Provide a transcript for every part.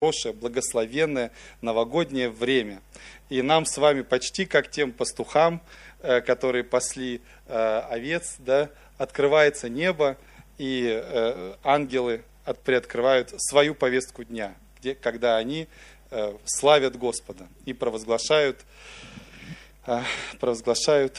хорошее, благословенное новогоднее время. И нам с вами почти как тем пастухам, э, которые пасли э, овец, да, открывается небо, и э, ангелы приоткрывают свою повестку дня, где, когда они славят Господа и провозглашают, провозглашают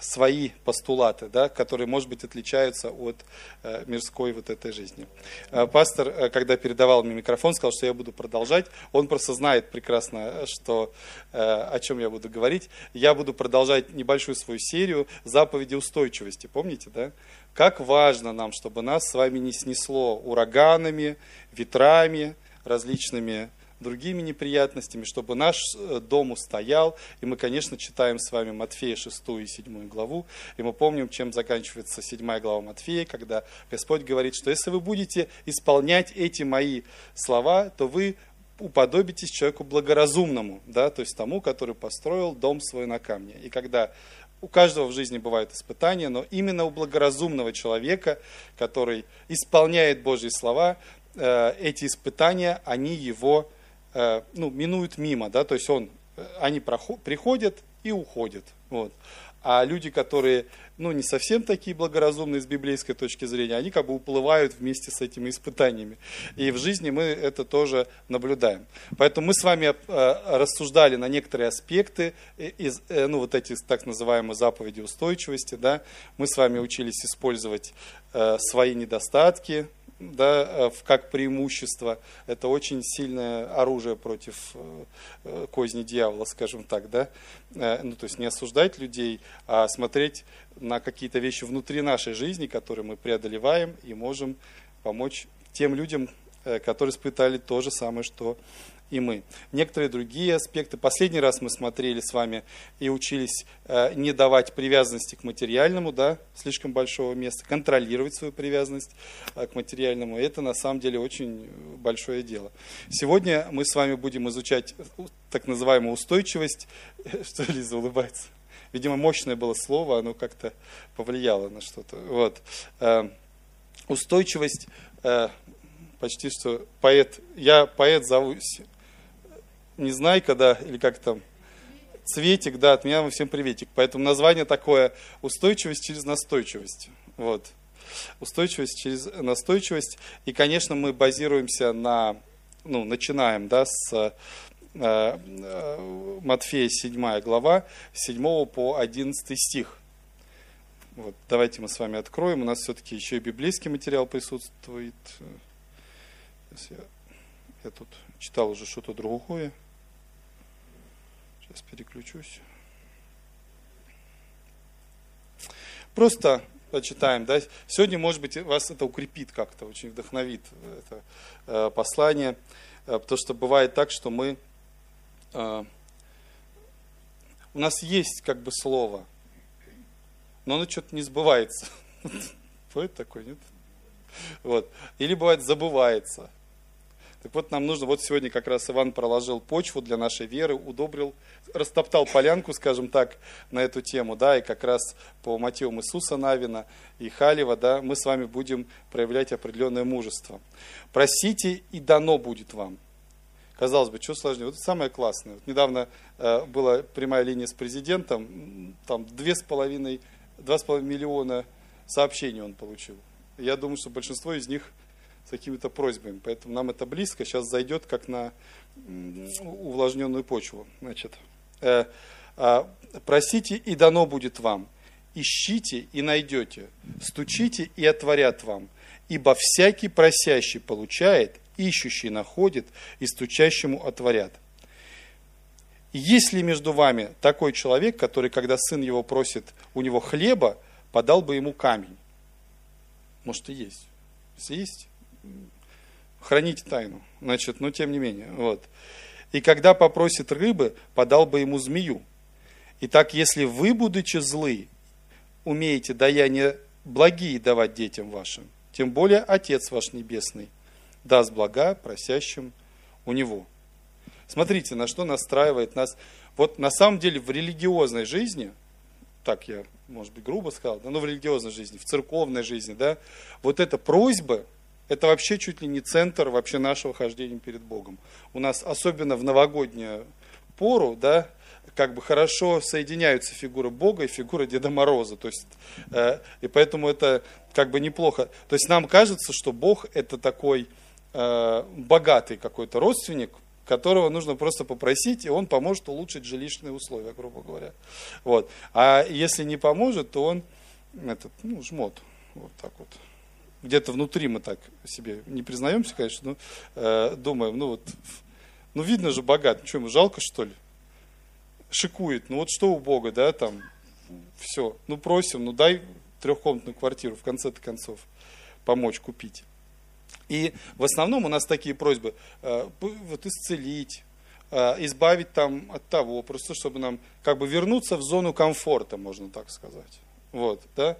свои постулаты, да, которые, может быть, отличаются от э, мирской вот этой жизни. Э, пастор, э, когда передавал мне микрофон, сказал, что я буду продолжать. Он просто знает прекрасно, что, э, о чем я буду говорить. Я буду продолжать небольшую свою серию заповеди устойчивости. Помните, да? Как важно нам, чтобы нас с вами не снесло ураганами, ветрами, различными другими неприятностями, чтобы наш э, дом устоял. И мы, конечно, читаем с вами Матфея 6 и 7 главу, и мы помним, чем заканчивается 7 глава Матфея, когда Господь говорит, что если вы будете исполнять эти мои слова, то вы уподобитесь человеку благоразумному, да, то есть тому, который построил дом свой на камне. И когда у каждого в жизни бывают испытания, но именно у благоразумного человека, который исполняет Божьи слова, э, эти испытания, они его ну, минуют мимо, да, то есть он, э, они проход, приходят и уходят. Вот. А люди, которые ну, не совсем такие благоразумные с библейской точки зрения, они как бы уплывают вместе с этими испытаниями. И в жизни мы это тоже наблюдаем. Поэтому мы с вами э, рассуждали на некоторые аспекты из ну, вот этих так называемых заповедей устойчивости. Да? Мы с вами учились использовать свои недостатки, да, э, как преимущество. Это очень сильное оружие против э, э, козни дьявола, скажем так. Да? Ну, то есть не осуждать людей, а смотреть на какие-то вещи внутри нашей жизни, которые мы преодолеваем и можем помочь тем людям, которые испытали то же самое, что и мы. Некоторые другие аспекты. Последний раз мы смотрели с вами и учились э, не давать привязанности к материальному, да, слишком большого места, контролировать свою привязанность э, к материальному. Это на самом деле очень большое дело. Сегодня мы с вами будем изучать так называемую устойчивость. Что Лиза улыбается? Видимо, мощное было слово, оно как-то повлияло на что-то. Вот. Э, устойчивость почти что поэт, я поэт зовусь не знай, когда, или как там, цветик, да, от меня вам всем приветик. Поэтому название такое устойчивость через настойчивость. Вот. Устойчивость через настойчивость. И, конечно, мы базируемся на, ну, начинаем, да, с э, э, Матфея 7 глава, 7 по 11 стих. Вот, давайте мы с вами откроем. У нас все-таки еще и библейский материал присутствует. Я, я тут читал уже что-то другое. Сейчас переключусь. Просто почитаем. Да? Сегодня, может быть, вас это укрепит как-то, очень вдохновит это э, послание. Э, потому что бывает так, что мы... Э, у нас есть как бы слово, но оно что-то не сбывается. Бывает такое, нет? Вот. Или бывает забывается. Так вот, нам нужно, вот сегодня как раз Иван проложил почву для нашей веры, удобрил, растоптал полянку, скажем так, на эту тему, да, и как раз по мотивам Иисуса Навина и Халева, да, мы с вами будем проявлять определенное мужество. Просите, и дано будет вам. Казалось бы, что сложнее? Вот это самое классное. Вот недавно э, была прямая линия с президентом, там две с половиной, два с половиной миллиона сообщений он получил. Я думаю, что большинство из них с какими-то просьбами. Поэтому нам это близко. Сейчас зайдет как на увлажненную почву. Значит, э, э, просите, и дано будет вам. Ищите и найдете. Стучите и отворят вам. Ибо всякий просящий получает, ищущий находит, и стучащему отворят. Есть ли между вами такой человек, который, когда сын его просит у него хлеба, подал бы ему камень? Может и есть. Если есть, храните тайну. Значит, но тем не менее. Вот. И когда попросит рыбы, подал бы ему змею. Итак, если вы, будучи злы, умеете даяния благие давать детям вашим, тем более Отец ваш Небесный даст блага просящим у Него. Смотрите, на что настраивает нас. Вот на самом деле в религиозной жизни, так я, может быть, грубо сказал, но в религиозной жизни, в церковной жизни, да, вот эта просьба, это вообще чуть ли не центр вообще нашего хождения перед Богом. У нас, особенно в новогоднюю пору, да, как бы хорошо соединяются фигура Бога и фигура Деда Мороза. То есть, э, и поэтому это как бы неплохо. То есть нам кажется, что Бог это такой э, богатый какой-то родственник, которого нужно просто попросить, и он поможет улучшить жилищные условия, грубо говоря. Вот. А если не поможет, то он этот, ну, жмот. Вот так вот. Где-то внутри мы так себе не признаемся, конечно, но э, думаем, ну вот, ну видно же богат, что ему жалко что ли? шикует, ну вот что у Бога, да, там, все, ну просим, ну дай трехкомнатную квартиру, в конце-то концов, помочь купить. И в основном у нас такие просьбы, э, вот исцелить, э, избавить там от того, просто чтобы нам как бы вернуться в зону комфорта, можно так сказать. Вот, да.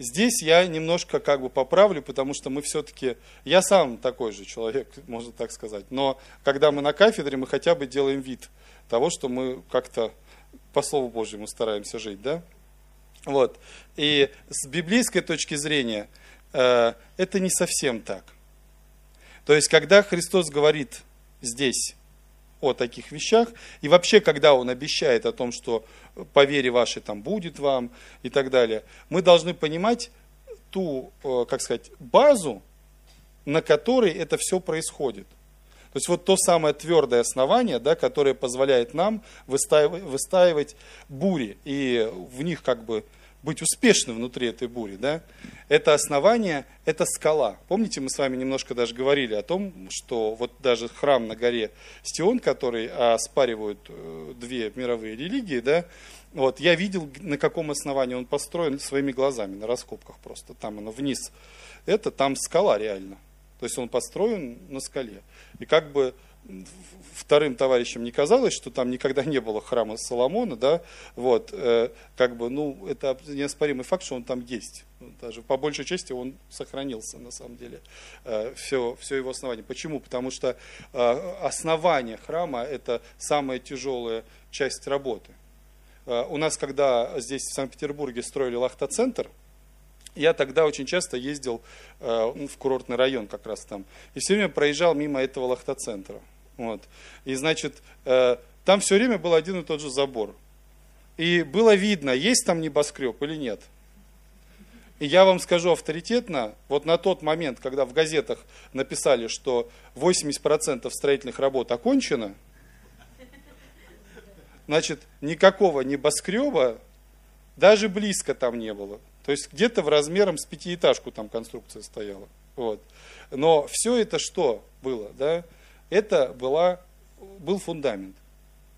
Здесь я немножко как бы поправлю, потому что мы все-таки, я сам такой же человек, можно так сказать, но когда мы на кафедре, мы хотя бы делаем вид того, что мы как-то по Слову Божьему стараемся жить, да? Вот. И с библейской точки зрения э, это не совсем так. То есть, когда Христос говорит здесь о таких вещах, и вообще, когда Он обещает о том, что по вере вашей там будет вам и так далее, мы должны понимать ту, э, как сказать, базу, на которой это все происходит. То есть вот то самое твердое основание, да, которое позволяет нам выстаивать, выстаивать бури и в них как бы быть успешным внутри этой бури, да, это основание, это скала. Помните, мы с вами немножко даже говорили о том, что вот даже храм на горе Стион, который оспаривают э, две мировые религии, да, вот, я видел, на каком основании он построен своими глазами, на раскопках просто, там оно вниз. Это там скала реально. То есть он построен на скале. И как бы вторым товарищам не казалось, что там никогда не было храма Соломона, да, вот, э, как бы, ну, это неоспоримый факт, что он там есть. Даже по большей части он сохранился, на самом деле, э, все, все его основание. Почему? Потому что э, основание храма – это самая тяжелая часть работы. Э, у нас, когда здесь в Санкт-Петербурге строили Лахта-центр, я тогда очень часто ездил э, в курортный район как раз там. И все время проезжал мимо этого лахта-центра. Вот. И, значит, э, там все время был один и тот же забор. И было видно, есть там небоскреб или нет. И я вам скажу авторитетно, вот на тот момент, когда в газетах написали, что 80% строительных работ окончено, значит, никакого небоскреба даже близко там не было. То есть где-то в размером с пятиэтажку там конструкция стояла. Вот. Но все это что было? Да? Это была, был фундамент.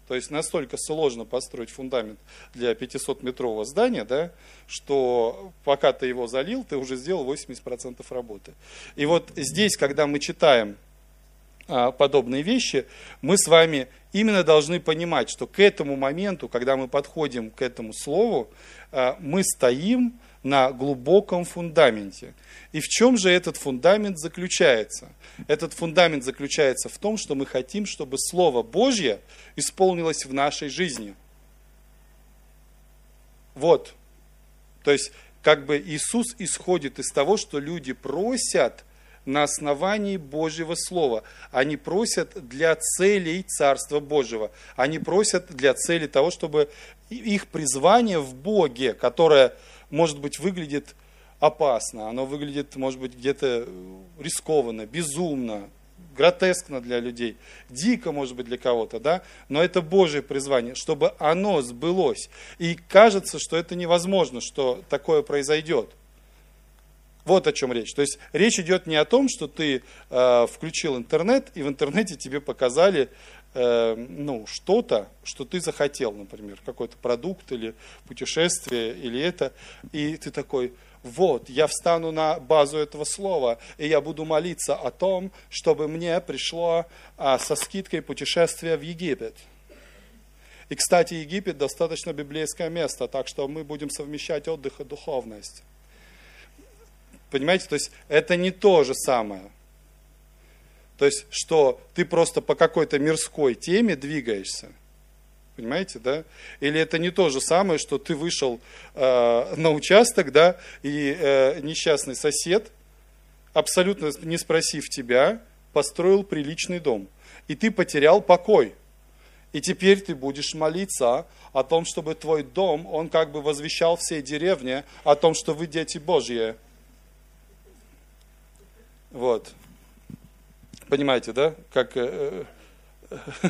То есть настолько сложно построить фундамент для 500-метрового здания, да, что пока ты его залил, ты уже сделал 80% работы. И вот здесь, когда мы читаем а, подобные вещи, мы с вами именно должны понимать, что к этому моменту, когда мы подходим к этому слову, а, мы стоим на глубоком фундаменте. И в чем же этот фундамент заключается? Этот фундамент заключается в том, что мы хотим, чтобы Слово Божье исполнилось в нашей жизни. Вот. То есть, как бы Иисус исходит из того, что люди просят на основании Божьего Слова. Они просят для целей Царства Божьего. Они просят для цели того, чтобы их призвание в Боге, которое может быть, выглядит опасно, оно выглядит, может быть, где-то рискованно, безумно, гротескно для людей, дико, может быть, для кого-то, да, но это Божье призвание, чтобы оно сбылось. И кажется, что это невозможно, что такое произойдет. Вот о чем речь. То есть речь идет не о том, что ты э, включил интернет, и в интернете тебе показали э, ну, что-то, что ты захотел, например, какой-то продукт или путешествие, или это, и ты такой, вот, я встану на базу этого слова, и я буду молиться о том, чтобы мне пришло а, со скидкой путешествие в Египет. И, кстати, Египет достаточно библейское место, так что мы будем совмещать отдых и духовность. Понимаете, то есть это не то же самое. То есть, что ты просто по какой-то мирской теме двигаешься. Понимаете, да? Или это не то же самое, что ты вышел э, на участок, да, и э, несчастный сосед абсолютно не спросив тебя, построил приличный дом. И ты потерял покой. И теперь ты будешь молиться о том, чтобы твой дом, он как бы возвещал всей деревне о том, что вы дети Божьи. Вот. Понимаете, да? Как... Э, э,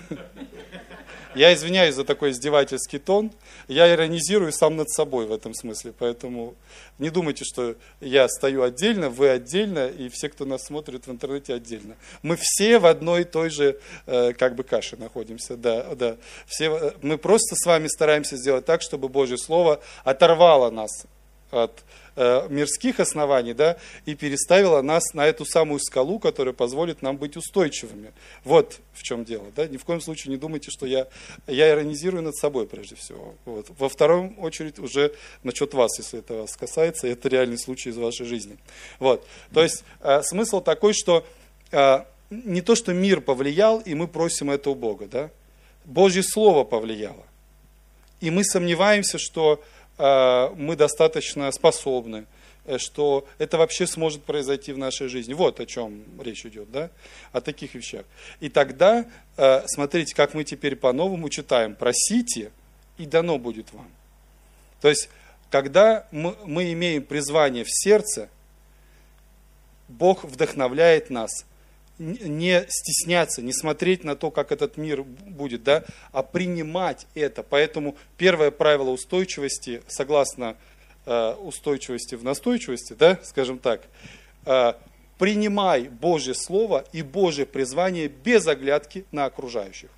я извиняюсь за такой издевательский тон. Я иронизирую сам над собой в этом смысле. Поэтому не думайте, что я стою отдельно, вы отдельно, и все, кто нас смотрит в интернете, отдельно. Мы все в одной и той же э, как бы каше находимся. Да, да. Все, мы просто с вами стараемся сделать так, чтобы Божье Слово оторвало нас от Э, мирских оснований, да, и переставила нас на эту самую скалу, которая позволит нам быть устойчивыми. Вот в чем дело. Да? Ни в коем случае не думайте, что я, я иронизирую над собой прежде всего. Вот. Во втором очередь уже насчет вас, если это вас касается, это реальный случай из вашей жизни. Вот. То есть э, смысл такой, что э, не то, что мир повлиял, и мы просим это у Бога. Да? Божье Слово повлияло. И мы сомневаемся, что мы достаточно способны, э, что это вообще сможет произойти в нашей жизни. Вот о чем речь идет, да? О таких вещах. И тогда, э, смотрите, как мы теперь по-новому читаем. Просите, и дано будет вам. То есть, когда мы, мы имеем призвание в сердце, Бог вдохновляет нас не стесняться, не смотреть на то, как этот мир будет, да, а принимать это. Поэтому первое правило устойчивости, согласно э, устойчивости в настойчивости, да, скажем так, э, принимай Божье Слово и Божье призвание без оглядки на окружающих.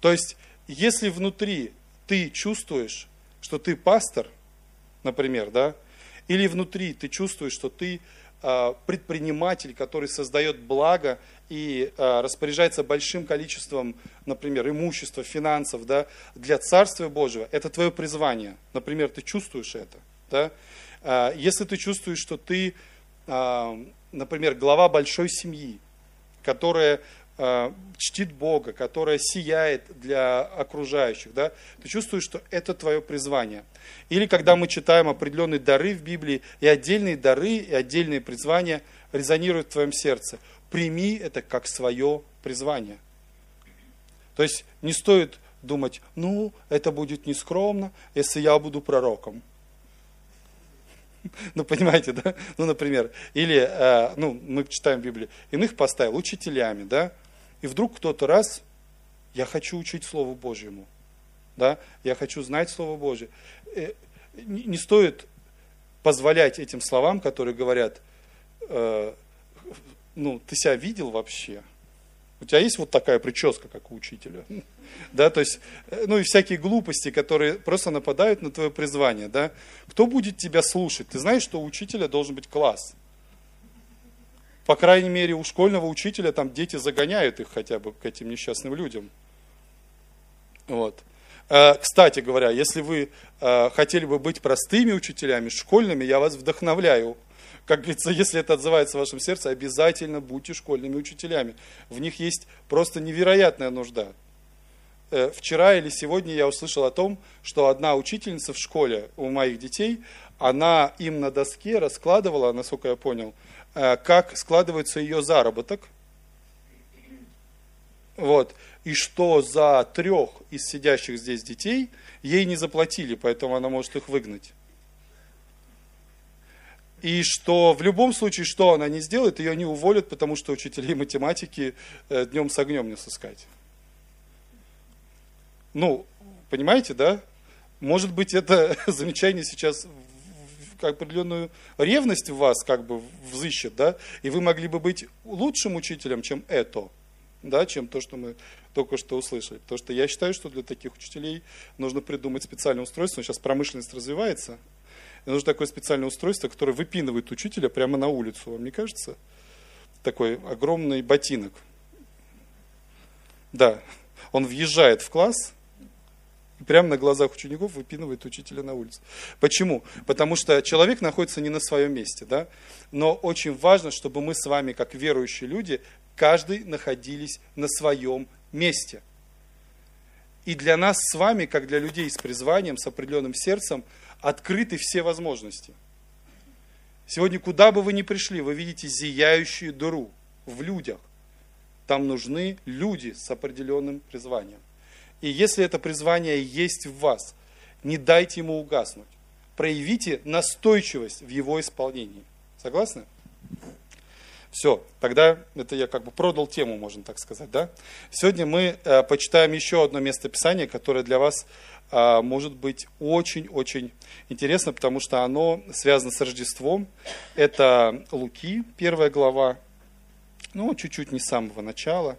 То есть, если внутри ты чувствуешь, что ты пастор, например, да, или внутри ты чувствуешь, что ты предприниматель, который создает благо и э, распоряжается большим количеством, например, имущества, финансов да, для Царствия Божьего, это твое призвание. Например, ты чувствуешь это. Да? Э, если ты чувствуешь, что ты, например, глава большой семьи, которая Э, чтит Бога, которая сияет для окружающих, да, ты чувствуешь, что это твое призвание. Или когда мы читаем определенные дары в Библии, и отдельные дары, и отдельные призвания резонируют в твоем сердце. Прими это как свое призвание. То есть не стоит думать, ну, это будет нескромно, если я буду пророком. Ну, понимаете, да? Ну, например, или, э, ну, мы читаем в Библии, иных поставил учителями, да? И вдруг кто-то раз, я хочу учить Слову Божьему, да, я хочу знать Слово Божье. Э, не стоит позволять этим словам, которые говорят, э, ну, ты себя видел вообще? У тебя есть вот такая прическа, как у учителя? Да, то есть, э, ну и всякие глупости, которые просто нападают на твое призвание, да. Кто будет тебя слушать? Ты знаешь, что у учителя должен быть класс. По крайней мере, у школьного учителя там дети загоняют их хотя бы к этим несчастным людям. Вот. Э, кстати говоря, если вы э, хотели бы быть простыми учителями, школьными, я вас вдохновляю. Как говорится, если это отзывается в вашем сердце, обязательно будьте школьными учителями. В них есть просто невероятная нужда. Э, вчера или сегодня я услышал о том, что одна учительница в школе у моих детей, она им на доске раскладывала, насколько я понял, как складывается ее заработок. Вот. И что за трех из сидящих здесь детей ей не заплатили, поэтому она может их выгнать. И что в любом случае, что она не сделает, ее не уволят, потому что учителей математики э, днем с огнем не сыскать. Ну, понимаете, да? Может быть, это замечание сейчас определенную ревность в вас как бы взыщет, да, и вы могли бы быть лучшим учителем, чем это, да, чем то, что мы только что услышали. Потому что я считаю, что для таких учителей нужно придумать специальное устройство. Сейчас промышленность развивается. И нужно такое специальное устройство, которое выпинывает учителя прямо на улицу. Вам не кажется? Такой огромный ботинок. Да, он въезжает в класс, прямо на глазах учеников выпинывает учителя на улицу. Почему? Потому что человек находится не на своем месте, да? Но очень важно, чтобы мы с вами, как верующие люди, каждый находились на своем месте. И для нас с вами, как для людей с призванием, с определенным сердцем, открыты все возможности. Сегодня, куда бы вы ни пришли, вы видите зияющую дыру в людях. Там нужны люди с определенным призванием. И если это призвание есть в вас, не дайте ему угаснуть. Проявите настойчивость в его исполнении. Согласны? Все, тогда это я как бы продал тему, можно так сказать, да? Сегодня мы э, почитаем еще одно место Писания, которое для вас э, может быть очень-очень интересно, потому что оно связано с Рождеством. Это Луки, первая глава, ну, чуть-чуть не с самого начала.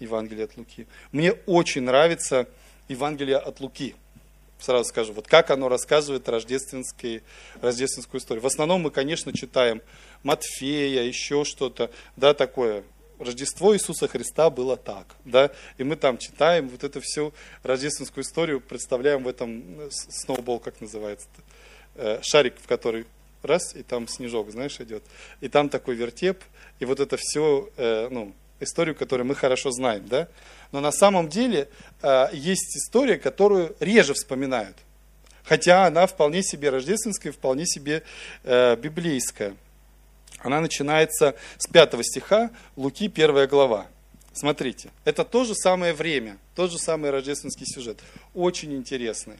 Евангелие от Луки. Мне очень нравится Евангелие от Луки сразу скажу, вот как оно рассказывает рождественскую, рождественскую историю. В основном мы, конечно, читаем Матфея, еще что-то, да, такое. Рождество Иисуса Христа было так, да, и мы там читаем вот эту всю рождественскую историю, представляем в этом э, сноубол, как называется, э, шарик, в который раз, и там снежок, знаешь, идет, и там такой вертеп, и вот это все, э, ну, историю, которую мы хорошо знаем, да, но на самом деле э, есть история, которую реже вспоминают. Хотя она вполне себе рождественская, вполне себе э, библейская. Она начинается с 5 стиха, Луки 1 глава. Смотрите, это то же самое время, тот же самый рождественский сюжет. Очень интересный.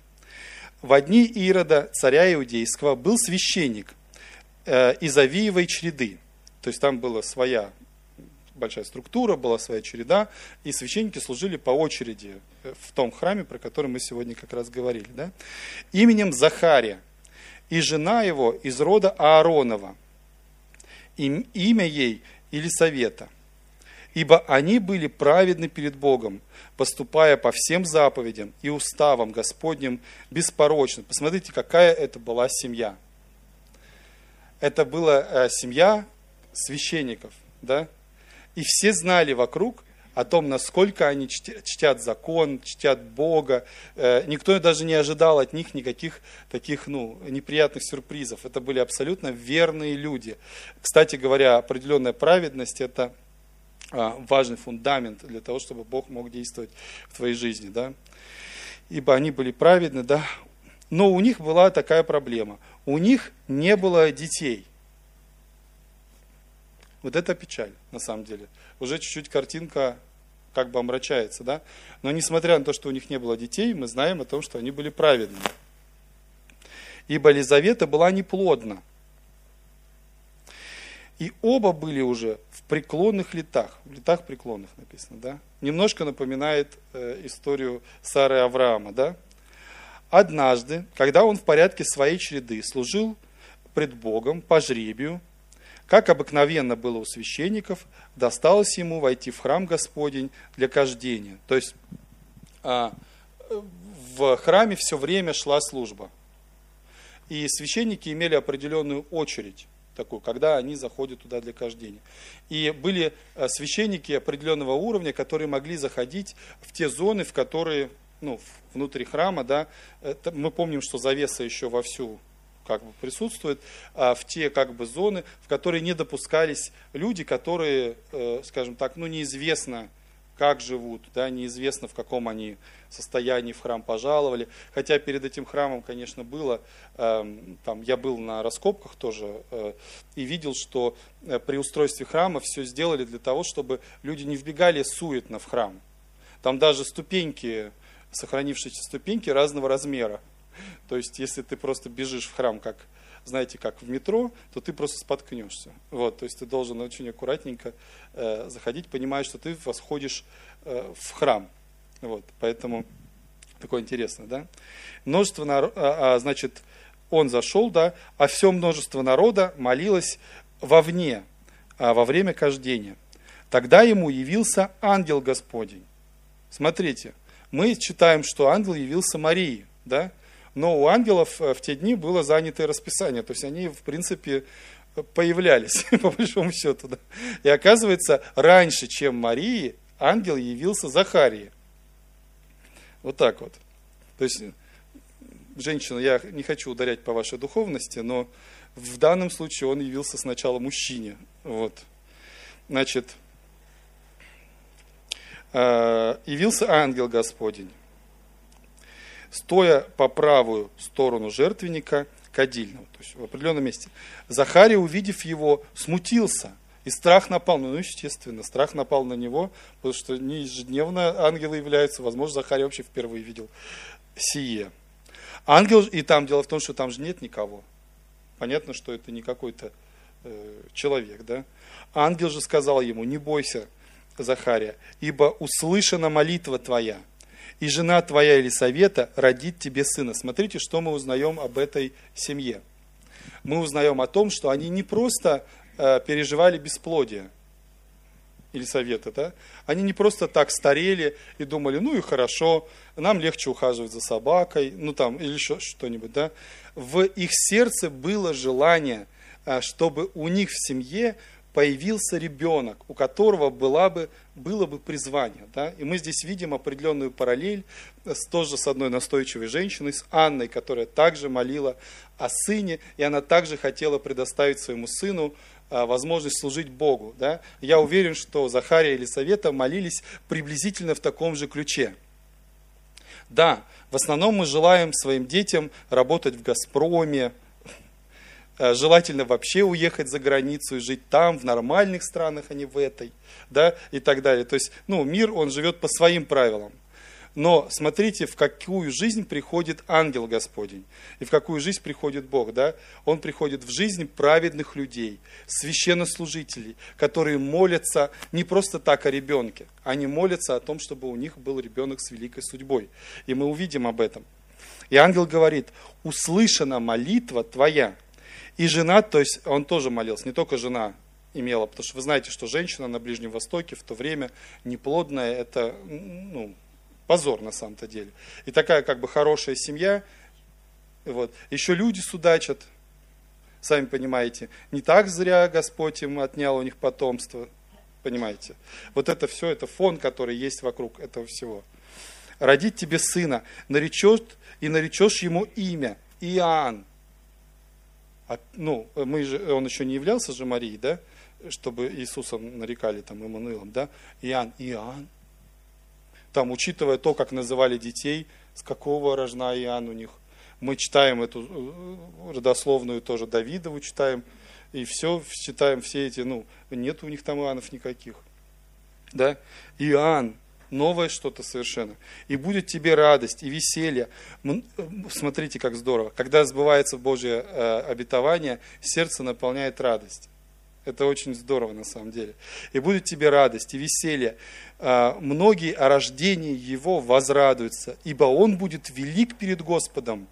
В одни Ирода, царя Иудейского, был священник э, из Авиевой череды. То есть там была своя большая структура, была своя череда, и священники служили по очереди э, в том храме, про который мы сегодня как раз говорили. Да? Именем Захария. И жена его из рода Ааронова. И имя ей Елисавета. Ибо они были праведны перед Богом, поступая по всем заповедям и уставам Господним беспорочно. Посмотрите, какая это была семья. Это была э, семья священников, да? И все знали вокруг о том, насколько они чтят закон, чтят Бога. Э, никто даже не ожидал от них никаких таких ну, неприятных сюрпризов. Это были абсолютно верные люди. Кстати говоря, определенная праведность – это а, важный фундамент для того, чтобы Бог мог действовать в твоей жизни. Да? Ибо они были праведны, да. Но у них была такая проблема. У них не было детей – вот это печаль, на самом деле. Уже чуть-чуть картинка как бы омрачается, да? Но несмотря на то, что у них не было детей, мы знаем о том, что они были праведными. Ибо Лизавета была неплодна. И оба были уже в преклонных летах. В летах преклонных написано, да? Немножко напоминает э, историю Сары Авраама, да? Однажды, когда он в порядке своей череды служил пред Богом по жребию, как обыкновенно было у священников, досталось ему войти в храм Господень для кождения. То есть а, в храме все время шла служба. И священники имели определенную очередь такую, когда они заходят туда для кождения. И были а, священники определенного уровня, которые могли заходить в те зоны, в которые, ну, внутри храма, да, мы помним, что завеса еще вовсю как бы присутствует а, в те как бы зоны, в которые не допускались люди, которые, э, скажем так, ну неизвестно, как живут, да, неизвестно, в каком они состоянии в храм пожаловали. Хотя перед этим храмом, конечно, было, э, там, я был на раскопках тоже э, и видел, что э, при устройстве храма все сделали для того, чтобы люди не вбегали суетно в храм. Там даже ступеньки, сохранившиеся ступеньки разного размера. То есть, если ты просто бежишь в храм, как, знаете, как в метро, то ты просто споткнешься. Вот, то есть, ты должен очень аккуратненько э, заходить, понимая, что ты восходишь э, в храм. Вот, поэтому такое интересное, да? Множество, народ, а, а, значит, он зашел, да, а все множество народа молилось вовне, а, во время кождения. Тогда ему явился ангел Господень. Смотрите, мы читаем, что ангел явился Марии, да? Но у ангелов э, в те дни было занятое расписание, то есть они, в принципе, появлялись, по большому счету. Да. И оказывается, раньше, чем Марии, ангел явился Захарии. Вот так вот. То есть, женщина, я не хочу ударять по вашей духовности, но в данном случае он явился сначала мужчине. Вот. Значит, э, явился ангел Господень стоя по правую сторону жертвенника, кадильного, то есть в определенном месте. Захария, увидев его, смутился, и страх напал, ну, естественно, страх напал на него, потому что не ежедневно ангелы являются, возможно, Захария вообще впервые видел сие. Ангел, и там дело в том, что там же нет никого. Понятно, что это не какой-то э, человек, да? Ангел же сказал ему, не бойся, Захария, ибо услышана молитва твоя, и жена твоя Елисавета родит тебе сына. Смотрите, что мы узнаем об этой семье. Мы узнаем о том, что они не просто э, переживали бесплодие, Елисавета, да? Они не просто так старели и думали, ну и хорошо, нам легче ухаживать за собакой, ну там, или еще что-нибудь, да? В их сердце было желание, э, чтобы у них в семье появился ребенок, у которого была бы, было бы призвание. Да? И мы здесь видим определенную параллель с, тоже с одной настойчивой женщиной, с Анной, которая также молила о сыне, и она также хотела предоставить своему сыну а, возможность служить Богу. Да? Я уверен, что Захария или Совета молились приблизительно в таком же ключе. Да, в основном мы желаем своим детям работать в «Газпроме», Э, желательно вообще уехать за границу и жить там, в нормальных странах, а не в этой, да, и так далее. То есть, ну, мир, он живет по своим правилам. Но смотрите, в какую жизнь приходит ангел Господень, и в какую жизнь приходит Бог, да? Он приходит в жизнь праведных людей, священнослужителей, которые молятся не просто так о ребенке, они молятся о том, чтобы у них был ребенок с великой судьбой. И мы увидим об этом. И ангел говорит, услышана молитва твоя, и жена, то есть он тоже молился, не только жена имела, потому что вы знаете, что женщина на Ближнем Востоке в то время неплодная, это ну, позор на самом-то деле. И такая как бы хорошая семья, вот. еще люди судачат, сами понимаете, не так зря Господь им отнял у них потомство, понимаете. Вот это все, это фон, который есть вокруг этого всего. Родить тебе сына, наречешь, и наречешь ему имя, Иоанн. А, ну, мы же, он еще не являлся же Марией, да, чтобы Иисусом нарекали там Иммануилом, да, Иоанн, Иоанн. Там, учитывая то, как называли детей, с какого рожна Иоанн у них. Мы читаем эту э, родословную тоже Давидову читаем, и все, читаем все эти, ну, нет у них там Иоаннов никаких. Да? Иоанн, новое что-то совершенно. И будет тебе радость и веселье. Смотрите, как здорово. Когда сбывается Божье э, обетование, сердце наполняет радость. Это очень здорово на самом деле. И будет тебе радость и веселье. Э, многие о рождении его возрадуются, ибо он будет велик перед Господом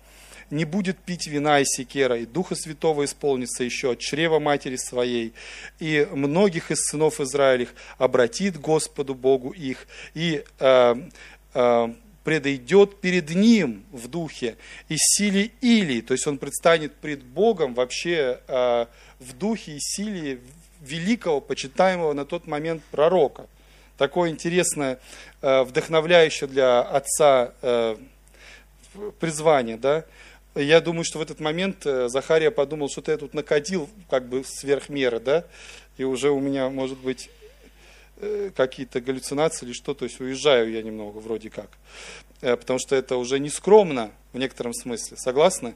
не будет пить вина и секера, и Духа Святого исполнится еще от чрева матери своей, и многих из сынов Израилев обратит Господу Богу их, и э, э, предойдет перед Ним в духе и силе Илии, то есть он предстанет пред Богом вообще э, в духе и силе великого, почитаемого на тот момент пророка. Такое интересное, э, вдохновляющее для отца э, призвание, да, я думаю, что в этот момент э, Захария подумал, что ты я тут накодил как бы сверх меры, да, и уже у меня, может быть, э, какие-то галлюцинации или что, то есть уезжаю я немного вроде как. Э, потому что это уже не скромно в некотором смысле. Согласны?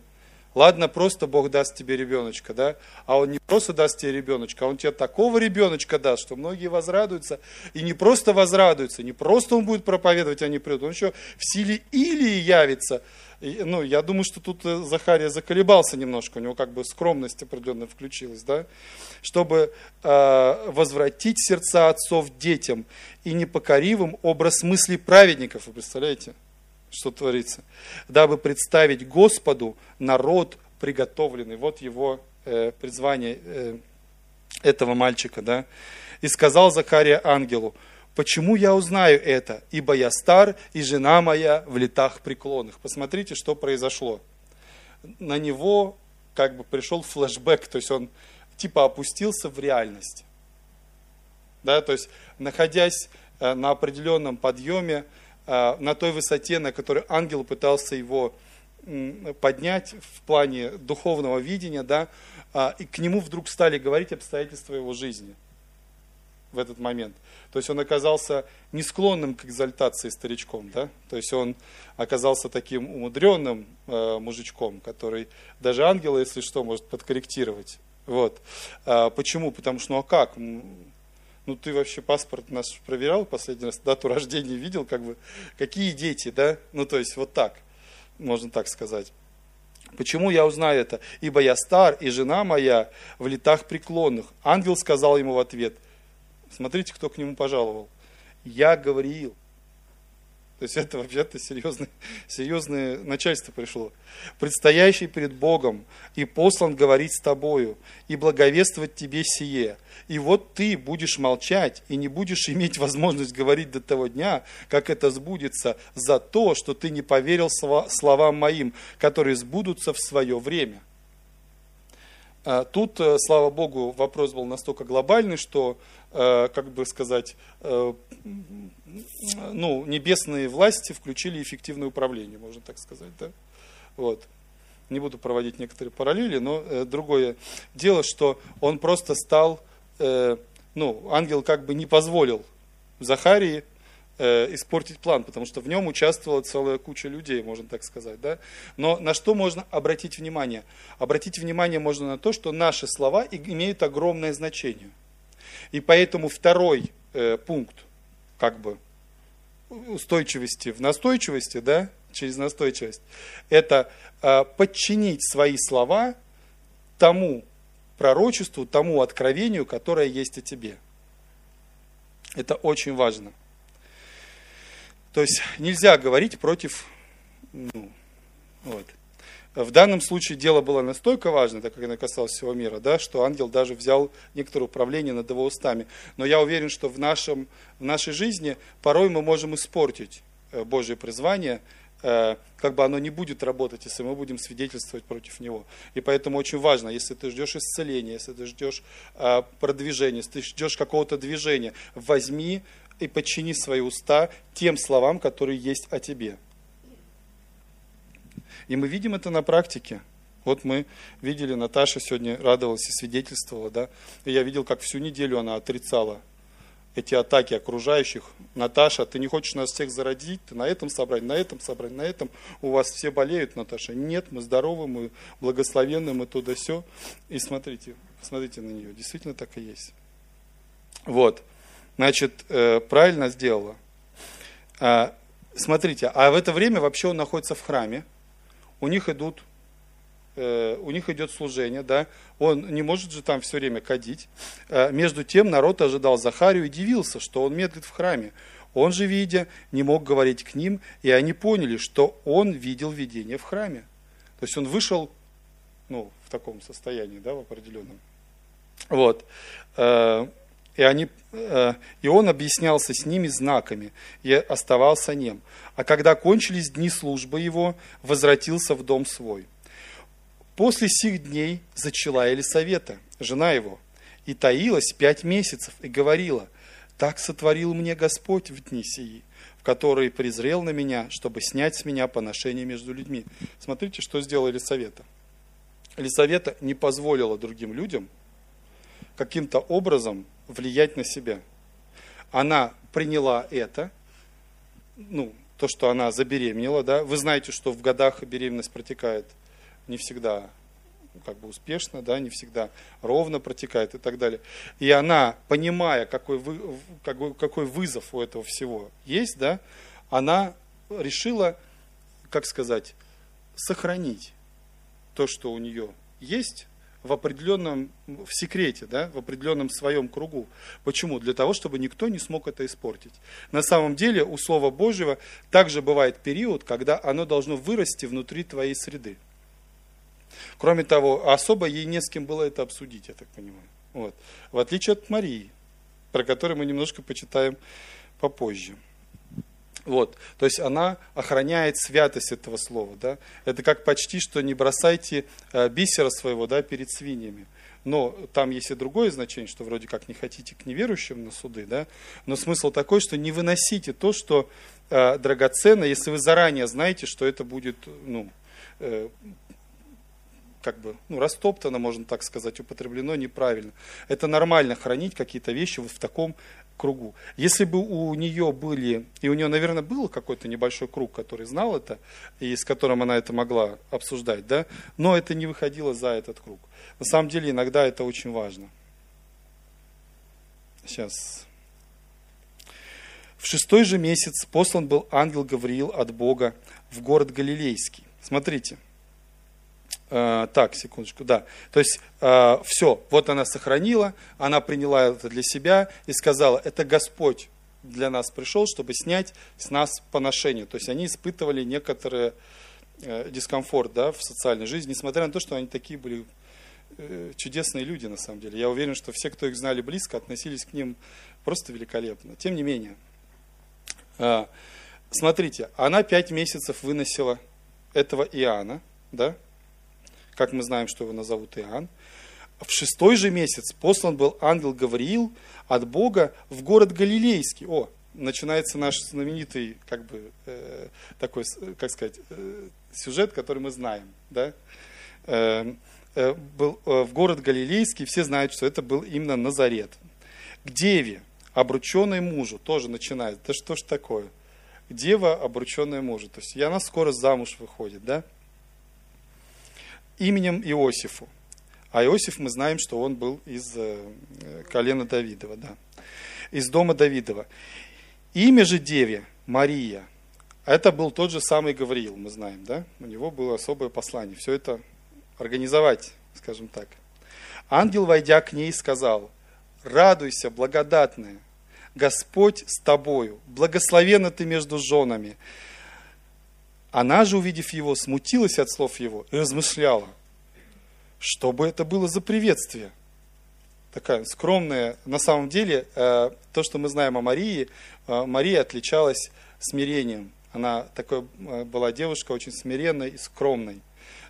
Ладно, просто Бог даст тебе ребеночка, да? А Он не просто даст тебе ребеночка, а Он тебе такого ребеночка даст, что многие возрадуются. И не просто возрадуются, не просто Он будет проповедовать, они придут. Он еще в силе Илии явится. И, ну, я думаю, что тут э, Захария заколебался немножко, у него как бы скромность определенно включилась, да? Чтобы э, возвратить сердца отцов детям и непокоривым образ мыслей праведников, вы представляете? Что творится, дабы представить Господу народ приготовленный. Вот его э, призвание э, этого мальчика. Да? И сказал Захария ангелу, почему я узнаю это, ибо я стар, и жена моя в летах преклонных. Посмотрите, что произошло. На него как бы пришел флешбэк, то есть он типа опустился в реальность. Да, то есть, находясь э, на определенном подъеме, на той высоте, на которой ангел пытался его поднять в плане духовного видения, да, а, и к нему вдруг стали говорить обстоятельства его жизни. в этот момент. То есть он оказался не склонным к экзальтации старичком, да? То есть он оказался таким умудренным э, мужичком, который даже ангела, если что, может подкорректировать. Вот. А, почему? Потому что, ну а как? Ну ты вообще паспорт наш проверял последний раз, дату рождения видел, как бы, какие дети, да? Ну то есть вот так, можно так сказать. Почему я узнаю это? Ибо я стар, и жена моя в летах преклонных. Ангел сказал ему в ответ, смотрите, кто к нему пожаловал. Я говорил, то есть это вообще-то серьезное, серьезное начальство пришло. Предстоящий перед Богом и послан говорить с тобою и благовествовать тебе сие. И вот ты будешь молчать и не будешь иметь возможность говорить до того дня, как это сбудется, за то, что ты не поверил словам моим, которые сбудутся в свое время. А тут, э, слава Богу, вопрос был настолько глобальный, что, как бы сказать, э, ну, небесные власти включили эффективное управление, можно так сказать. Да? Вот. Не буду проводить некоторые параллели, но другое дело, что он просто стал, ну, ангел как бы не позволил Захарии э, испортить план, потому что в нем участвовала целая куча людей, можно так сказать. Да? Но на что можно обратить внимание? Обратить внимание можно на то, что наши слова имеют огромное значение. И поэтому второй э, пункт, как бы, устойчивости в настойчивости, да, через настойчивость, это э, подчинить свои слова тому пророчеству, тому откровению, которое есть о тебе. Это очень важно. То есть нельзя говорить против... Ну, вот. В данном случае дело было настолько важно, так как оно касалось всего мира, да, что ангел даже взял некоторое управление над его устами. Но я уверен, что в, нашем, в нашей жизни порой мы можем испортить э, Божье призвание, э, как бы оно не будет работать, если мы будем свидетельствовать против него. И поэтому очень важно, если ты ждешь исцеления, если ты ждешь э, продвижения, если ты ждешь какого-то движения, возьми и подчини свои уста тем словам, которые есть о тебе. И мы видим это на практике. Вот мы видели, Наташа сегодня радовалась и свидетельствовала, да. И я видел, как всю неделю она отрицала эти атаки окружающих. Наташа, ты не хочешь нас всех зародить, ты на этом собрать, на этом собрать, на этом. У вас все болеют, Наташа. Нет, мы здоровы, мы благословенны, мы туда все. И смотрите, смотрите на нее, действительно так и есть. Вот. Значит, э, правильно сделала. А, смотрите, а в это время вообще он находится в храме. У них идут э, у них идет служение, да, он не может же там все время кадить. А, между тем народ ожидал Захарию и дивился, что он медлит в храме. Он же, видя, не мог говорить к ним, и они поняли, что он видел видение в храме. То есть он вышел ну, в таком состоянии, да, в определенном. Вот. Э, и, они, э, и он объяснялся с ними знаками и оставался нем. А когда кончились дни службы его, возвратился в дом свой. После сих дней зачала Елисавета, жена его, и таилась пять месяцев, и говорила, «Так сотворил мне Господь в дни сии, в которые презрел на меня, чтобы снять с меня поношение между людьми». Смотрите, что сделала Елисавета. Елисавета не позволила другим людям каким-то образом влиять на себя. Она приняла это, ну, то, что она забеременела, да. Вы знаете, что в годах беременность протекает не всегда как бы успешно, да, не всегда ровно протекает и так далее. И она, понимая, какой, вы, какой, какой вызов у этого всего есть, да, она решила, как сказать, сохранить то, что у нее есть, в определенном, в секрете, да, в определенном своем кругу. Почему? Для того, чтобы никто не смог это испортить. На самом деле у Слова Божьего также бывает период, когда оно должно вырасти внутри твоей среды. Кроме того, особо ей не с кем было это обсудить, я так понимаю. Вот. В отличие от Марии, про которую мы немножко почитаем попозже. Вот, то есть она охраняет святость этого слова, да. Это как почти что не бросайте э, бисера своего, да, перед свиньями. Но там есть и другое значение, что вроде как не хотите к неверующим на суды, да. Но смысл такой, что не выносите то, что э, драгоценно, если вы заранее знаете, что это будет, ну, э, как бы, ну, растоптано, можно так сказать, употреблено неправильно. Это нормально хранить какие-то вещи вот в таком кругу. Если бы у нее были, и у нее, наверное, был какой-то небольшой круг, который знал это, и с которым она это могла обсуждать, да, но это не выходило за этот круг. На самом деле, иногда это очень важно. Сейчас. В шестой же месяц послан был ангел Гавриил от Бога в город Галилейский. Смотрите. Э, так, секундочку, да. То есть э, все, вот она сохранила, она приняла это для себя и сказала, это Господь для нас пришел, чтобы снять с нас поношение. То есть они испытывали некоторый э, дискомфорт да, в социальной жизни, несмотря на то, что они такие были э, чудесные люди на самом деле. Я уверен, что все, кто их знали близко, относились к ним просто великолепно. Тем не менее, э, смотрите, она пять месяцев выносила этого Иоанна, да, как мы знаем, что его назовут Иоанн. В шестой же месяц послан был ангел Гавриил от Бога в город Галилейский. О, начинается наш знаменитый, как бы, э, такой, как сказать, э, сюжет, который мы знаем, да? Э, э, был э, в город Галилейский, все знают, что это был именно Назарет. К деве, обрученной мужу, тоже начинает. Да что ж такое? Дева, обрученная мужу. То есть и она скоро замуж выходит, да? Именем Иосифу. А Иосиф мы знаем, что он был из э, колена Давидова, да, из дома Давидова. Имя же деве Мария. Это был тот же самый Гавриил, мы знаем, да? У него было особое послание. Все это организовать, скажем так. Ангел, войдя к ней, сказал, радуйся, благодатная, Господь с тобою, благословена ты между женами. Она же, увидев его, смутилась от слов его и размышляла, что бы это было за приветствие. Такая скромная, на самом деле, э, то, что мы знаем о Марии, э, Мария отличалась смирением. Она такой э, была девушка очень смиренной и скромной.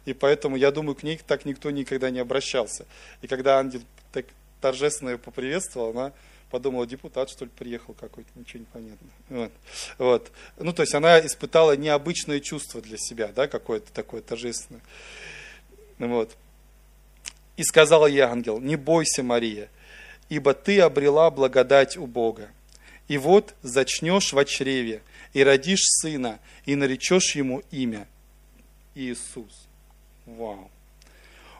И поэтому, я думаю, к ней так никто никогда не обращался. И когда ангел так торжественно ее поприветствовал, она подумала, депутат, что ли, приехал какой-то, ничего не понятно. Вот. Вот. Ну, то есть она испытала необычное чувство для себя, да, какое-то такое торжественное. Вот. И сказал ей ангел, не бойся, Мария, ибо ты обрела благодать у Бога. И вот зачнешь в чреве, и родишь сына, и наречешь ему имя Иисус. Вау.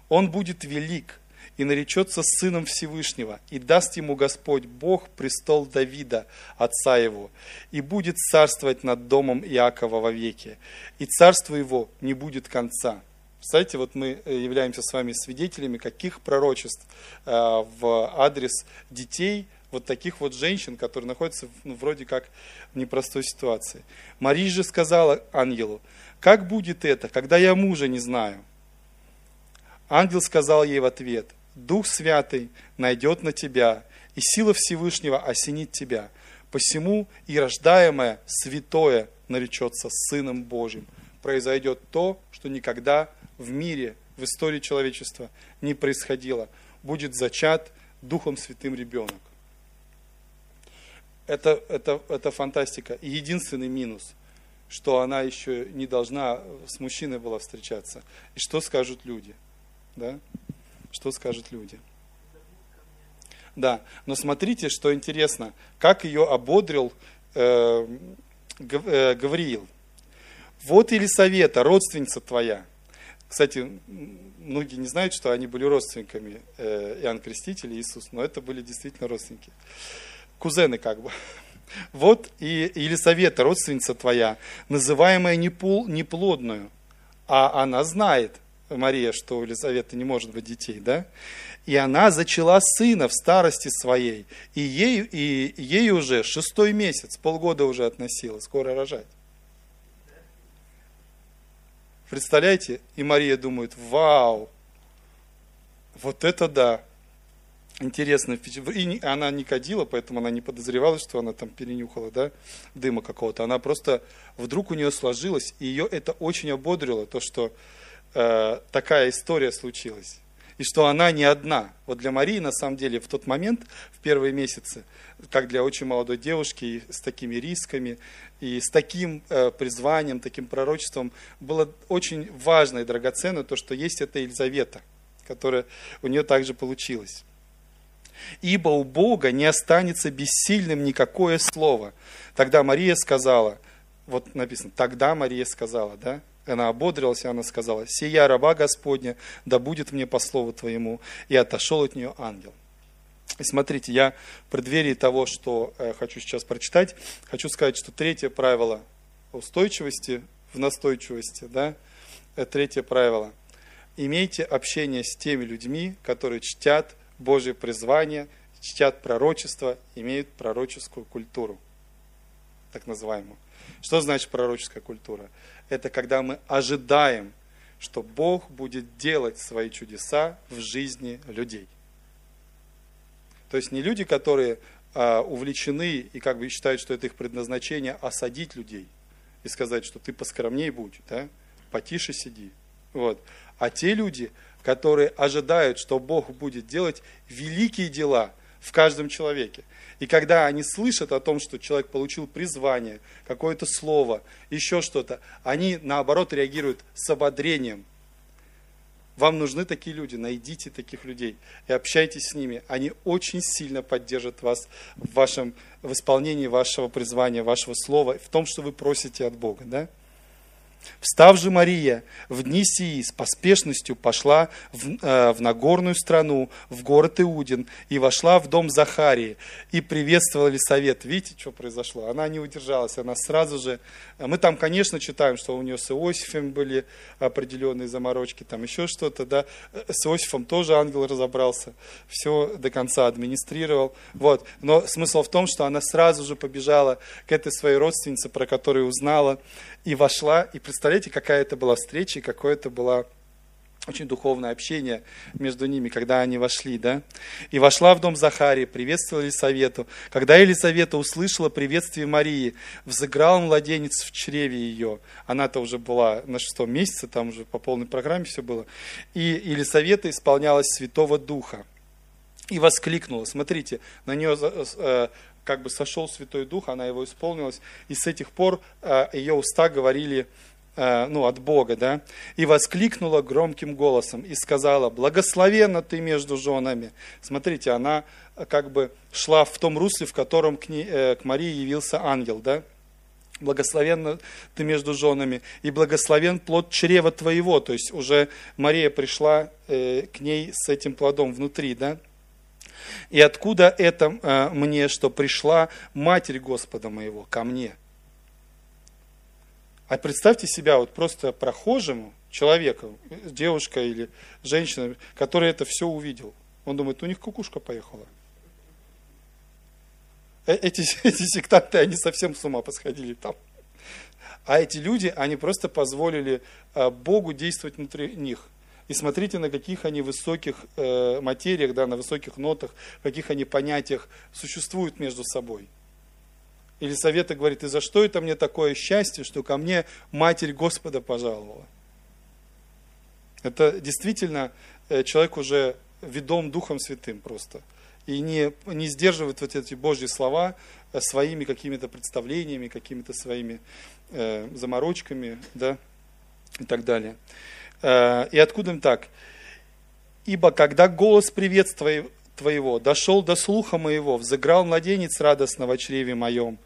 Он будет велик, и наречется сыном Всевышнего, и даст ему Господь Бог престол Давида, отца его, и будет царствовать над домом Иакова вовеки, и царство его не будет конца. Представляете, вот мы э, являемся с вами свидетелями каких пророчеств э, в адрес детей, вот таких вот женщин, которые находятся ну, вроде как в непростой ситуации. Мария же сказала ангелу, как будет это, когда я мужа не знаю? Ангел сказал ей в ответ, Дух Святый найдет на тебя, и сила Всевышнего осенит тебя. Посему и рождаемое святое наречется Сыном Божьим. Произойдет то, что никогда в мире, в истории человечества не происходило. Будет зачат Духом Святым ребенок. Это, это, это фантастика. И единственный минус, что она еще не должна с мужчиной была встречаться. И что скажут люди? Да? Что скажут люди. Да, но смотрите, что интересно, как ее ободрил э, э, Гавриил. Вот Елисавета, родственница твоя. Кстати, многие не знают, что они были родственниками э, Иоанн Креститель и Иисус, но это были действительно родственники. Кузены как бы. Вот и Елисавета, родственница твоя, называемая неплодную, а она знает – Мария, что у Елизаветы не может быть детей, да? И она зачала сына в старости своей, и ей, и ей уже шестой месяц, полгода уже относила, скоро рожать. Представляете? И Мария думает, вау, вот это да. Интересно. И она не кадила, поэтому она не подозревала, что она там перенюхала да, дыма какого-то. Она просто, вдруг у нее сложилось, и ее это очень ободрило, то, что Э, такая история случилась. и что она не одна. Вот для Марии, на самом деле, в тот момент, в первые месяцы, как для очень молодой девушки, с такими рисками, и с таким э, призванием, таким пророчеством, было очень важно и драгоценно то, что есть эта Елизавета, которая у нее также получилась. «Ибо у Бога не останется бессильным никакое слово». Тогда Мария сказала, вот написано, тогда Мария сказала, да, она ободрилась, и она сказала, «Сия раба Господня, да будет мне по слову Твоему». И отошел от нее ангел. И смотрите, я в преддверии того, что э, хочу сейчас прочитать, хочу сказать, что третье правило устойчивости в настойчивости, да, это третье правило. Имейте общение с теми людьми, которые чтят Божье призвание, чтят пророчество, имеют пророческую культуру, так называемую. Что значит пророческая культура? Это когда мы ожидаем, что Бог будет делать свои чудеса в жизни людей. То есть не люди, которые а, увлечены и как бы считают, что это их предназначение осадить людей и сказать, что ты поскромней будь, да? потише сиди. Вот. А те люди, которые ожидают, что Бог будет делать великие дела в каждом человеке. И когда они слышат о том, что человек получил призвание, какое-то слово, еще что-то, они наоборот реагируют с ободрением – вам нужны такие люди, найдите таких людей и общайтесь с ними. Они очень сильно поддержат вас в, вашем, в исполнении вашего призвания, вашего слова, в том, что вы просите от Бога. Да? Встав же Мария в дни сии с поспешностью пошла в, э, в Нагорную страну, в город Иудин, и вошла в дом Захарии, и приветствовала Елисавет. Видите, что произошло? Она не удержалась, она сразу же... Мы там, конечно, читаем, что у нее с Иосифом были определенные заморочки, там еще что-то, да. С Иосифом тоже ангел разобрался, все до конца администрировал. Вот. Но смысл в том, что она сразу же побежала к этой своей родственнице, про которую узнала, и вошла, и представляете, какая это была встреча, какое это было очень духовное общение между ними, когда они вошли, да. И вошла в дом Захарии, приветствовала Елисавету. Когда Елисавета услышала приветствие Марии, взыграл младенец в чреве ее. Она-то уже была на шестом месяце, там уже по полной программе все было. И Елисавета исполнялась Святого Духа. И воскликнула, смотрите, на нее э, как бы сошел Святой Дух, она его исполнилась, и с этих пор э, ее уста говорили э, ну, от Бога, да, и воскликнула громким голосом и сказала, благословенна ты между женами. Смотрите, она э, как бы шла в том русле, в котором к, ней, к Марии явился ангел, да, благословенна ты между женами, и благословен плод чрева твоего, то есть уже Мария пришла к ней с этим плодом внутри, да, и откуда это э, мне, что пришла Матерь Господа моего ко мне? А представьте себя вот просто прохожему человеку, девушка или женщина, который это все увидел. Он думает, у них кукушка поехала. Э, эти, эти сектанты, они совсем с ума посходили там. А эти люди, они просто позволили э, Богу действовать внутри них. И смотрите, на каких они высоких э, материях, да, на высоких нотах, каких они понятиях существуют между собой. Или Совета говорит, и за что это мне такое счастье, что ко мне Матерь Господа пожаловала? Это действительно э, человек уже ведом Духом Святым просто. И не, не сдерживает вот эти Божьи слова э, своими какими-то представлениями, какими-то своими э, заморочками, да, и так далее. Э, и откуда им так? Ибо когда голос приветствия твоего дошел до слуха моего, взыграл младенец радостно в чреве моем,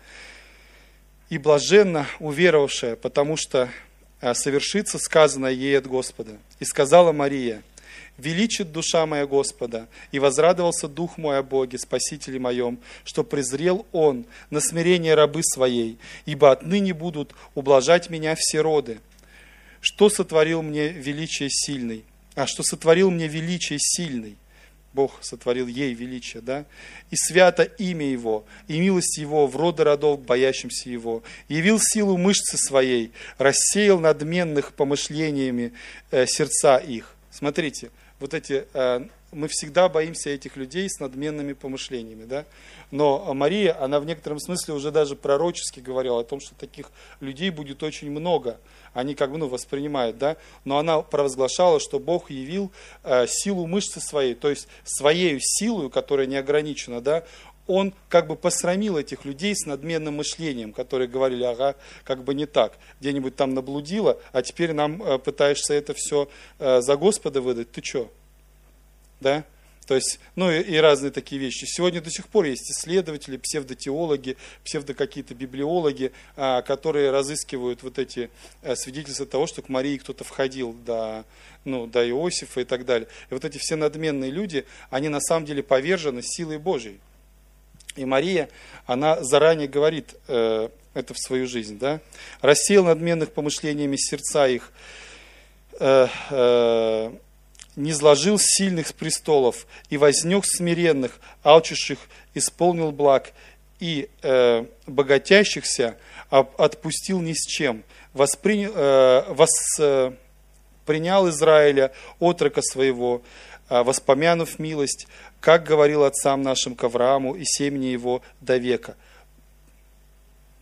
и блаженно уверовавшая, потому что э, совершится сказанное ей от Господа. И сказала Мария, величит душа моя Господа, и возрадовался дух мой о Боге, Спасителе моем, что презрел Он на смирение рабы своей, ибо отныне будут ублажать меня все роды что сотворил мне величие сильный? А что сотворил мне величие сильный? Бог сотворил ей величие, да? И свято имя Его, и милость Его в роды родов, боящимся Его. Явил силу мышцы своей, рассеял надменных помышлениями э, сердца их. Смотрите, вот эти э, мы всегда боимся этих людей с надменными помышлениями, да. Но Мария, она в некотором смысле уже даже пророчески говорила о том, что таких людей будет очень много. Они как бы ну, воспринимают, да. Но она провозглашала, что Бог явил э, силу мышцы своей, то есть своей силой, которая не ограничена, да, он как бы посрамил этих людей с надменным мышлением, которые говорили, ага, как бы не так, где-нибудь там наблудило, а теперь нам э, пытаешься это все э, за Господа выдать, ты что? Да? То есть, ну и, и разные такие вещи. Сегодня до сих пор есть исследователи, псевдотеологи, псевдо какие-то библиологи, а, которые разыскивают вот эти а, свидетельства того, что к Марии кто-то входил до, ну, до Иосифа и так далее. И вот эти все надменные люди, они на самом деле повержены силой Божьей. И Мария, она заранее говорит э, это в свою жизнь, да? Рассеял надменных помышлениями сердца их, э, э, не сложил сильных с престолов, и вознес смиренных, алчущих, исполнил благ, и э, богатящихся отпустил ни с чем, воспринял, э, воспринял Израиля, отрока своего, э, воспомянув милость, как говорил отцам нашим к Аврааму и семени его до века.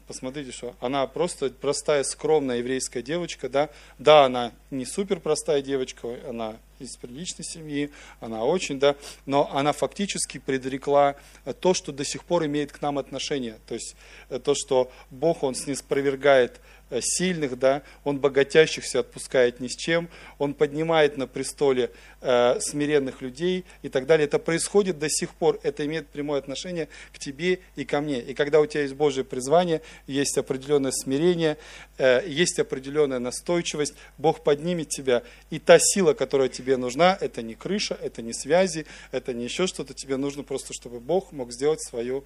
Посмотрите, что она просто простая, скромная еврейская девочка, да, да, она не супер простая девочка, она из приличной семьи, она очень, да, но она фактически предрекла то, что до сих пор имеет к нам отношение, то есть э, то, что Бог, Он снеспровергает Э, сильных, да, он богатящихся отпускает ни с чем, он поднимает на престоле э, смиренных людей и так далее. Это происходит до сих пор, это имеет прямое отношение к тебе и ко мне. И когда у тебя есть Божье призвание, есть определенное смирение, э, есть определенная настойчивость, Бог поднимет тебя. И та сила, которая тебе нужна, это не крыша, это не связи, это не еще что-то, тебе нужно просто, чтобы Бог мог сделать свое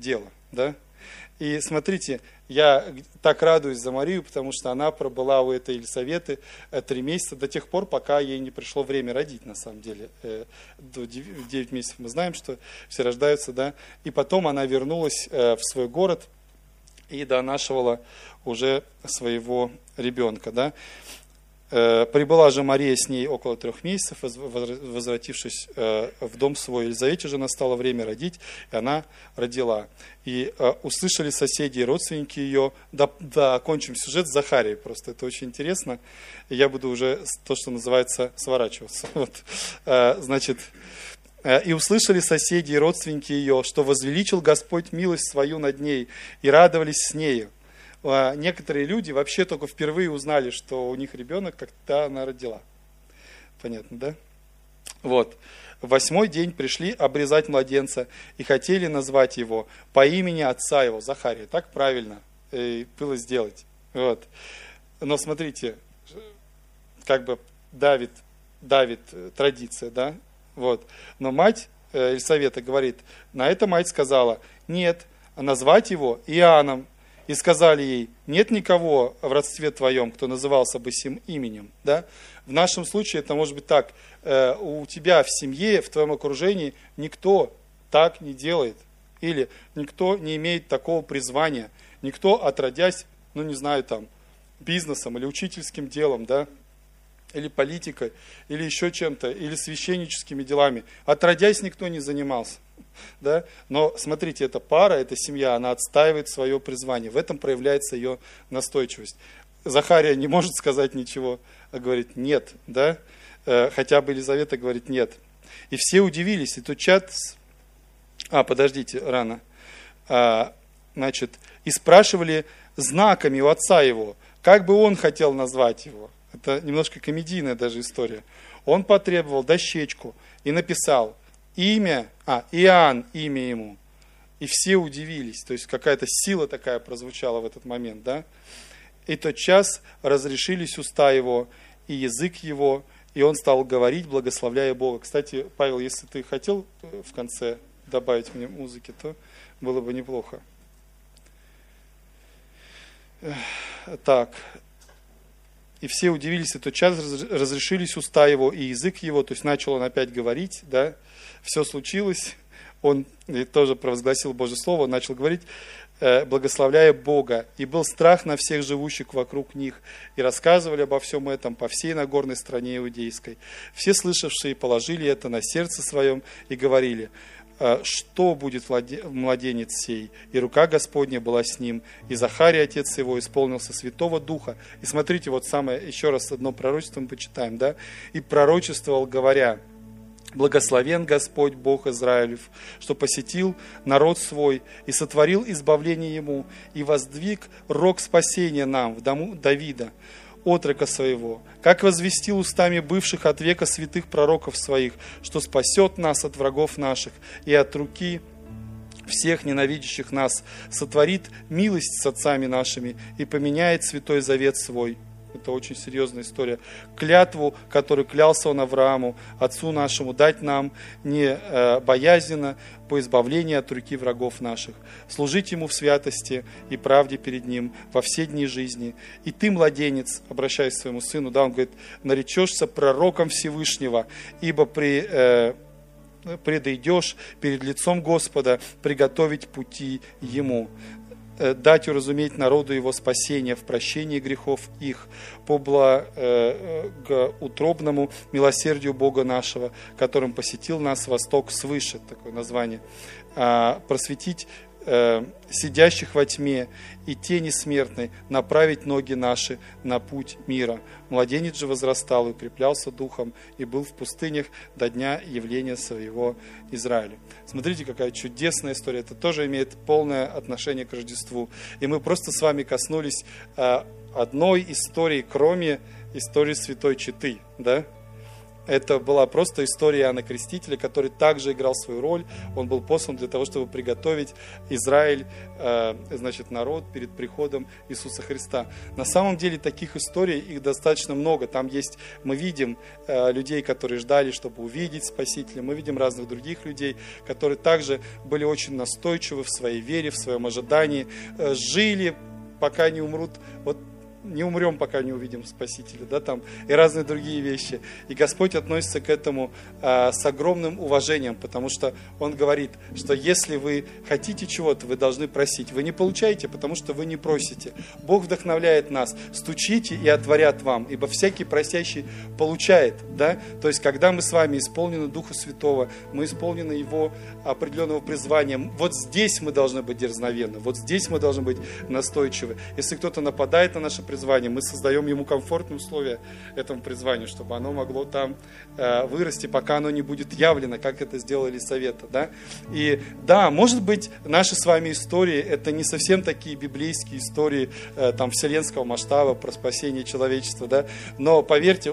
дело. Да? И смотрите, я так радуюсь за Марию, потому что она пробыла у этой Елисаветы э, три месяца до тех пор, пока ей не пришло время родить, на самом деле. Э, до 9 месяцев мы знаем, что все рождаются, да. И потом она вернулась э, в свой город и донашивала уже своего ребенка, да. Э, прибыла же Мария с ней около трех месяцев, возвратившись э, в дом свой. Елизавете же настало время родить, и она родила. И э, услышали соседи и родственники ее, да, да, окончим сюжет с Захарией, просто это очень интересно. Я буду уже то, что называется, сворачиваться. Вот. Значит, и услышали соседи и родственники ее, что возвеличил Господь милость свою над ней, и радовались с нею. А, некоторые люди вообще только впервые узнали, что у них ребенок, когда она родила. Понятно, да? Вот. Восьмой день пришли обрезать младенца и хотели назвать его по имени отца его, Захария. Так правильно э, было сделать. Вот. Но смотрите, как бы давит, давит э, традиция, да? Вот. Но мать э, Елисавета говорит, на это мать сказала, нет, назвать его Иоанном, и сказали ей, нет никого в родстве твоем, кто назывался бы сим именем. Да? В нашем случае это может быть так, э, у тебя в семье, в твоем окружении никто так не делает. Или никто не имеет такого призвания. Никто, отродясь, ну не знаю, там, бизнесом или учительским делом, да, или политикой, или еще чем-то, или священническими делами. Отродясь, никто не занимался. Да? Но смотрите, эта пара, эта семья, она отстаивает свое призвание. В этом проявляется ее настойчивость. Захария не может сказать ничего, а говорит нет, да? Э, хотя бы Елизавета говорит нет. И все удивились, и тут чат... А, подождите, рано. А, значит, и спрашивали знаками у отца его, как бы он хотел назвать его. Это немножко комедийная даже история. Он потребовал дощечку и написал имя, а, Иоанн, имя ему. И все удивились, то есть какая-то сила такая прозвучала в этот момент, да. И тот час разрешились уста его и язык его, и он стал говорить, благословляя Бога. Кстати, Павел, если ты хотел э, в конце добавить мне музыки, то было бы неплохо. Так, и все удивились, и тот час разрешились уста его и язык его, то есть начал он опять говорить, да, все случилось, он тоже провозгласил Божье Слово, начал говорить, э, благословляя Бога. И был страх на всех живущих вокруг них. И рассказывали обо всем этом по всей Нагорной стране иудейской. Все слышавшие положили это на сердце своем и говорили, «Э, что будет младенец сей? И рука Господня была с ним, и Захарий, отец его, исполнился Святого Духа. И смотрите, вот самое, еще раз одно пророчество мы почитаем, да? И пророчествовал, говоря, Благословен Господь Бог Израилев, что посетил народ свой и сотворил избавление ему, и воздвиг рог спасения нам в дому Давида, отрока своего, как возвестил устами бывших от века святых пророков своих, что спасет нас от врагов наших и от руки всех ненавидящих нас, сотворит милость с отцами нашими и поменяет святой завет свой – это очень серьезная история. Клятву, которую клялся он Аврааму, отцу нашему, дать нам не э, боязно по избавлению от руки врагов наших. Служить ему в святости и правде перед ним во все дни жизни. И ты, младенец, обращаясь к своему сыну, да, он говорит, наречешься пророком Всевышнего, ибо при... Э, предойдешь перед лицом Господа, приготовить пути Ему. Э, дать уразуметь народу его спасения в прощении грехов их по благоутробному милосердию Бога нашего, которым посетил нас восток свыше, такое название, а, просветить э, сидящих во тьме и тени смертной, направить ноги наши на путь мира. Младенец же возрастал и укреплялся духом, и был в пустынях до дня явления своего Израиля. Смотрите, какая чудесная история. Это тоже имеет полное отношение к Рождеству. И мы просто с вами коснулись э, одной истории, кроме истории Святой Читы, да? Это была просто история Иоанна Крестителя, который также играл свою роль. Он был послан для того, чтобы приготовить Израиль, э, значит, народ перед приходом Иисуса Христа. На самом деле таких историй их достаточно много. Там есть, мы видим э, людей, которые ждали, чтобы увидеть Спасителя. Мы видим разных других людей, которые также были очень настойчивы в своей вере, в своем ожидании, э, жили пока не умрут. Вот не умрем, пока не увидим Спасителя, да, там, и разные другие вещи. И Господь относится к этому а, с огромным уважением, потому что Он говорит, что если вы хотите чего-то, вы должны просить. Вы не получаете, потому что вы не просите. Бог вдохновляет нас. Стучите и отворят вам, ибо всякий просящий получает, да. То есть, когда мы с вами исполнены Духа Святого, мы исполнены Его определенного призвания, вот здесь мы должны быть дерзновенны, вот здесь мы должны быть настойчивы. Если кто-то нападает на наше призвание, мы создаем ему комфортные условия этому призванию, чтобы оно могло там э, вырасти, пока оно не будет явлено, как это сделали советы. Да? И да, может быть, наши с вами истории, это не совсем такие библейские истории э, там, вселенского масштаба про спасение человечества, да? но поверьте,